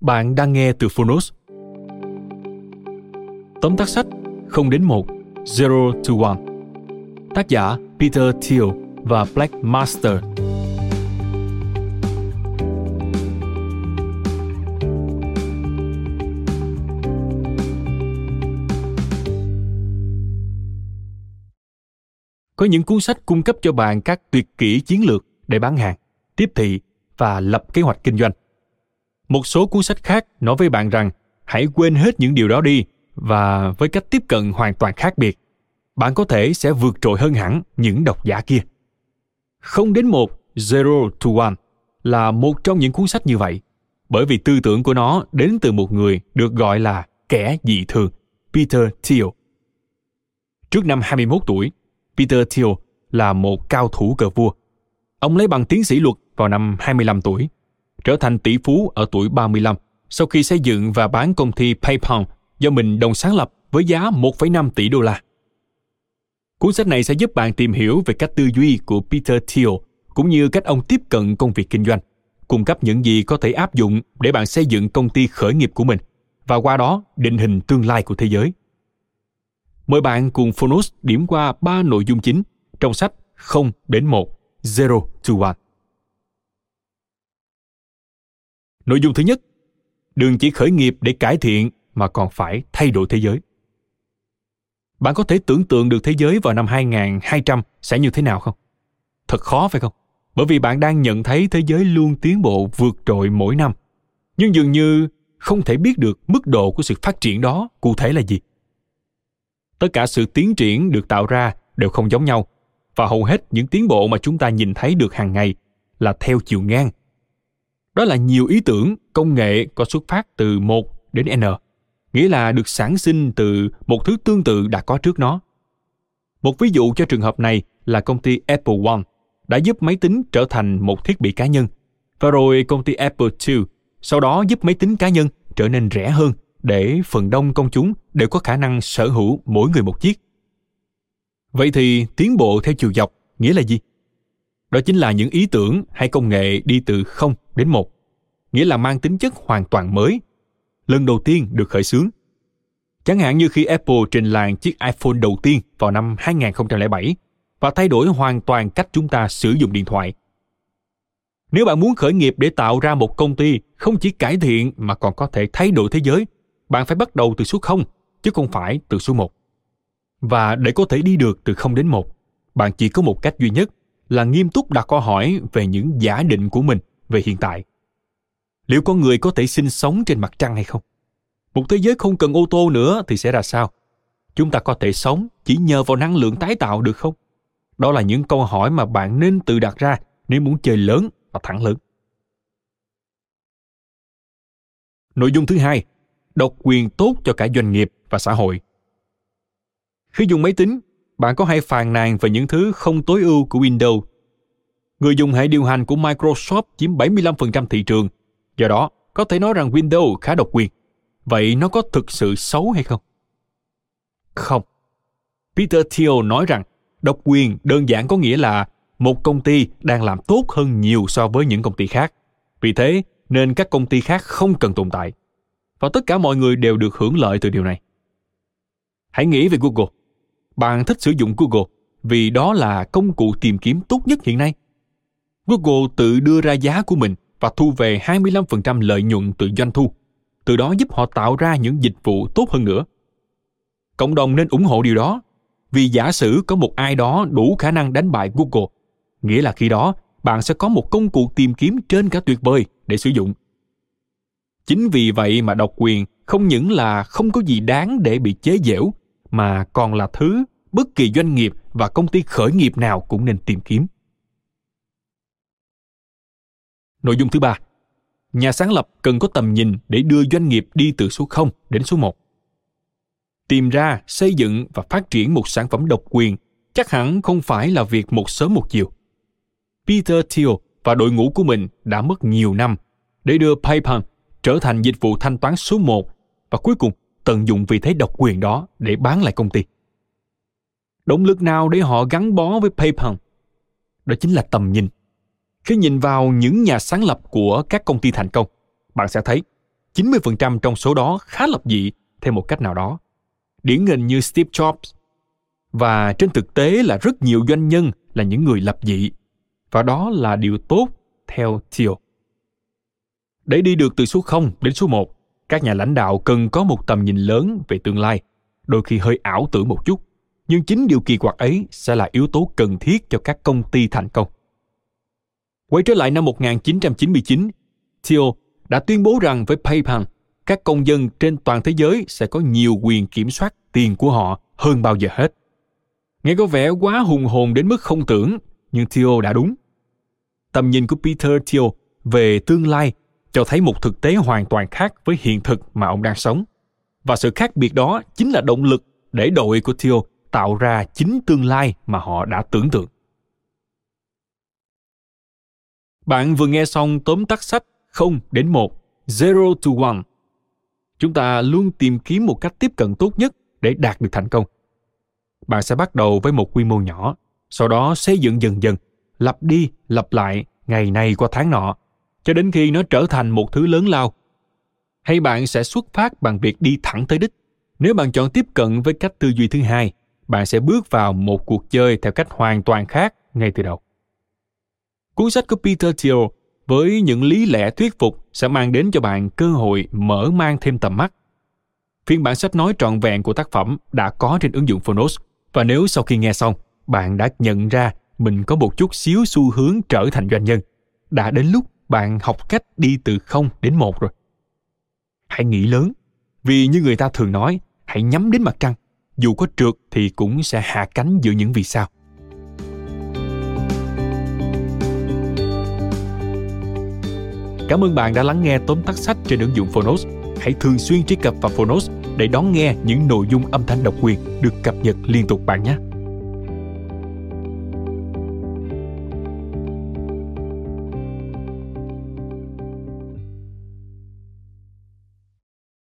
Bạn đang nghe từ Phonos. Tóm tắt sách không đến một Zero to One Tác giả Peter Thiel và Black Master Có những cuốn sách cung cấp cho bạn các tuyệt kỹ chiến lược để bán hàng, tiếp thị và lập kế hoạch kinh doanh. Một số cuốn sách khác nói với bạn rằng hãy quên hết những điều đó đi và với cách tiếp cận hoàn toàn khác biệt, bạn có thể sẽ vượt trội hơn hẳn những độc giả kia. Không đến một Zero to One là một trong những cuốn sách như vậy, bởi vì tư tưởng của nó đến từ một người được gọi là kẻ dị thường, Peter Thiel. Trước năm 21 tuổi, Peter Thiel là một cao thủ cờ vua. Ông lấy bằng tiến sĩ luật vào năm 25 tuổi, trở thành tỷ phú ở tuổi 35 sau khi xây dựng và bán công ty PayPal do mình đồng sáng lập với giá 1,5 tỷ đô la. Cuốn sách này sẽ giúp bạn tìm hiểu về cách tư duy của Peter Thiel cũng như cách ông tiếp cận công việc kinh doanh, cung cấp những gì có thể áp dụng để bạn xây dựng công ty khởi nghiệp của mình và qua đó định hình tương lai của thế giới. Mời bạn cùng Phonos điểm qua ba nội dung chính trong sách 0 đến 1, Zero to One. Nội dung thứ nhất, đừng chỉ khởi nghiệp để cải thiện mà còn phải thay đổi thế giới. Bạn có thể tưởng tượng được thế giới vào năm 2200 sẽ như thế nào không? Thật khó phải không? Bởi vì bạn đang nhận thấy thế giới luôn tiến bộ vượt trội mỗi năm. Nhưng dường như không thể biết được mức độ của sự phát triển đó cụ thể là gì. Tất cả sự tiến triển được tạo ra đều không giống nhau và hầu hết những tiến bộ mà chúng ta nhìn thấy được hàng ngày là theo chiều ngang. Đó là nhiều ý tưởng, công nghệ có xuất phát từ một đến N nghĩa là được sản sinh từ một thứ tương tự đã có trước nó. Một ví dụ cho trường hợp này là công ty Apple One đã giúp máy tính trở thành một thiết bị cá nhân, và rồi công ty Apple II sau đó giúp máy tính cá nhân trở nên rẻ hơn để phần đông công chúng đều có khả năng sở hữu mỗi người một chiếc. Vậy thì tiến bộ theo chiều dọc nghĩa là gì? Đó chính là những ý tưởng hay công nghệ đi từ không đến một, nghĩa là mang tính chất hoàn toàn mới lần đầu tiên được khởi xướng. Chẳng hạn như khi Apple trình làng chiếc iPhone đầu tiên vào năm 2007 và thay đổi hoàn toàn cách chúng ta sử dụng điện thoại. Nếu bạn muốn khởi nghiệp để tạo ra một công ty không chỉ cải thiện mà còn có thể thay đổi thế giới, bạn phải bắt đầu từ số 0 chứ không phải từ số 1. Và để có thể đi được từ 0 đến 1, bạn chỉ có một cách duy nhất là nghiêm túc đặt câu hỏi về những giả định của mình về hiện tại. Liệu con người có thể sinh sống trên mặt trăng hay không? Một thế giới không cần ô tô nữa thì sẽ ra sao? Chúng ta có thể sống chỉ nhờ vào năng lượng tái tạo được không? Đó là những câu hỏi mà bạn nên tự đặt ra nếu muốn chơi lớn và thẳng lớn. Nội dung thứ hai, độc quyền tốt cho cả doanh nghiệp và xã hội. Khi dùng máy tính bạn có hay phàn nàn về những thứ không tối ưu của Windows. Người dùng hệ điều hành của Microsoft chiếm 75% thị trường Do đó, có thể nói rằng Windows khá độc quyền. Vậy nó có thực sự xấu hay không? Không. Peter Thiel nói rằng độc quyền đơn giản có nghĩa là một công ty đang làm tốt hơn nhiều so với những công ty khác. Vì thế, nên các công ty khác không cần tồn tại. và tất cả mọi người đều được hưởng lợi từ điều này. Hãy nghĩ về Google. Bạn thích sử dụng Google vì đó là công cụ tìm kiếm tốt nhất hiện nay. Google tự đưa ra giá của mình và thu về 25% lợi nhuận từ doanh thu. Từ đó giúp họ tạo ra những dịch vụ tốt hơn nữa. Cộng đồng nên ủng hộ điều đó, vì giả sử có một ai đó đủ khả năng đánh bại Google, nghĩa là khi đó bạn sẽ có một công cụ tìm kiếm trên cả tuyệt vời để sử dụng. Chính vì vậy mà độc quyền không những là không có gì đáng để bị chế giễu, mà còn là thứ bất kỳ doanh nghiệp và công ty khởi nghiệp nào cũng nên tìm kiếm. Nội dung thứ ba, nhà sáng lập cần có tầm nhìn để đưa doanh nghiệp đi từ số 0 đến số 1. Tìm ra, xây dựng và phát triển một sản phẩm độc quyền chắc hẳn không phải là việc một sớm một chiều. Peter Thiel và đội ngũ của mình đã mất nhiều năm để đưa PayPal trở thành dịch vụ thanh toán số 1 và cuối cùng tận dụng vị thế độc quyền đó để bán lại công ty. Động lực nào để họ gắn bó với PayPal? Đó chính là tầm nhìn. Khi nhìn vào những nhà sáng lập của các công ty thành công, bạn sẽ thấy 90% trong số đó khá lập dị theo một cách nào đó. Điển hình như Steve Jobs. Và trên thực tế là rất nhiều doanh nhân là những người lập dị. Và đó là điều tốt theo Thiel. Để đi được từ số 0 đến số 1, các nhà lãnh đạo cần có một tầm nhìn lớn về tương lai, đôi khi hơi ảo tưởng một chút, nhưng chính điều kỳ quặc ấy sẽ là yếu tố cần thiết cho các công ty thành công. Quay trở lại năm 1999, Thiel đã tuyên bố rằng với PayPal, các công dân trên toàn thế giới sẽ có nhiều quyền kiểm soát tiền của họ hơn bao giờ hết. Nghe có vẻ quá hùng hồn đến mức không tưởng, nhưng Thiel đã đúng. Tầm nhìn của Peter Thiel về tương lai cho thấy một thực tế hoàn toàn khác với hiện thực mà ông đang sống. Và sự khác biệt đó chính là động lực để đội của Thiel tạo ra chính tương lai mà họ đã tưởng tượng. Bạn vừa nghe xong tóm tắt sách 0 đến 1, Zero to One. Chúng ta luôn tìm kiếm một cách tiếp cận tốt nhất để đạt được thành công. Bạn sẽ bắt đầu với một quy mô nhỏ, sau đó xây dựng dần dần, lặp đi, lặp lại, ngày này qua tháng nọ, cho đến khi nó trở thành một thứ lớn lao. Hay bạn sẽ xuất phát bằng việc đi thẳng tới đích. Nếu bạn chọn tiếp cận với cách tư duy thứ hai, bạn sẽ bước vào một cuộc chơi theo cách hoàn toàn khác ngay từ đầu. Cuốn sách của Peter Thiel với những lý lẽ thuyết phục sẽ mang đến cho bạn cơ hội mở mang thêm tầm mắt. Phiên bản sách nói trọn vẹn của tác phẩm đã có trên ứng dụng Phonos và nếu sau khi nghe xong, bạn đã nhận ra mình có một chút xíu xu hướng trở thành doanh nhân, đã đến lúc bạn học cách đi từ 0 đến 1 rồi. Hãy nghĩ lớn, vì như người ta thường nói, hãy nhắm đến mặt trăng, dù có trượt thì cũng sẽ hạ cánh giữa những vì sao. Cảm ơn bạn đã lắng nghe tóm tắt sách trên ứng dụng Phonos. Hãy thường xuyên truy cập vào Phonos để đón nghe những nội dung âm thanh độc quyền được cập nhật liên tục bạn nhé.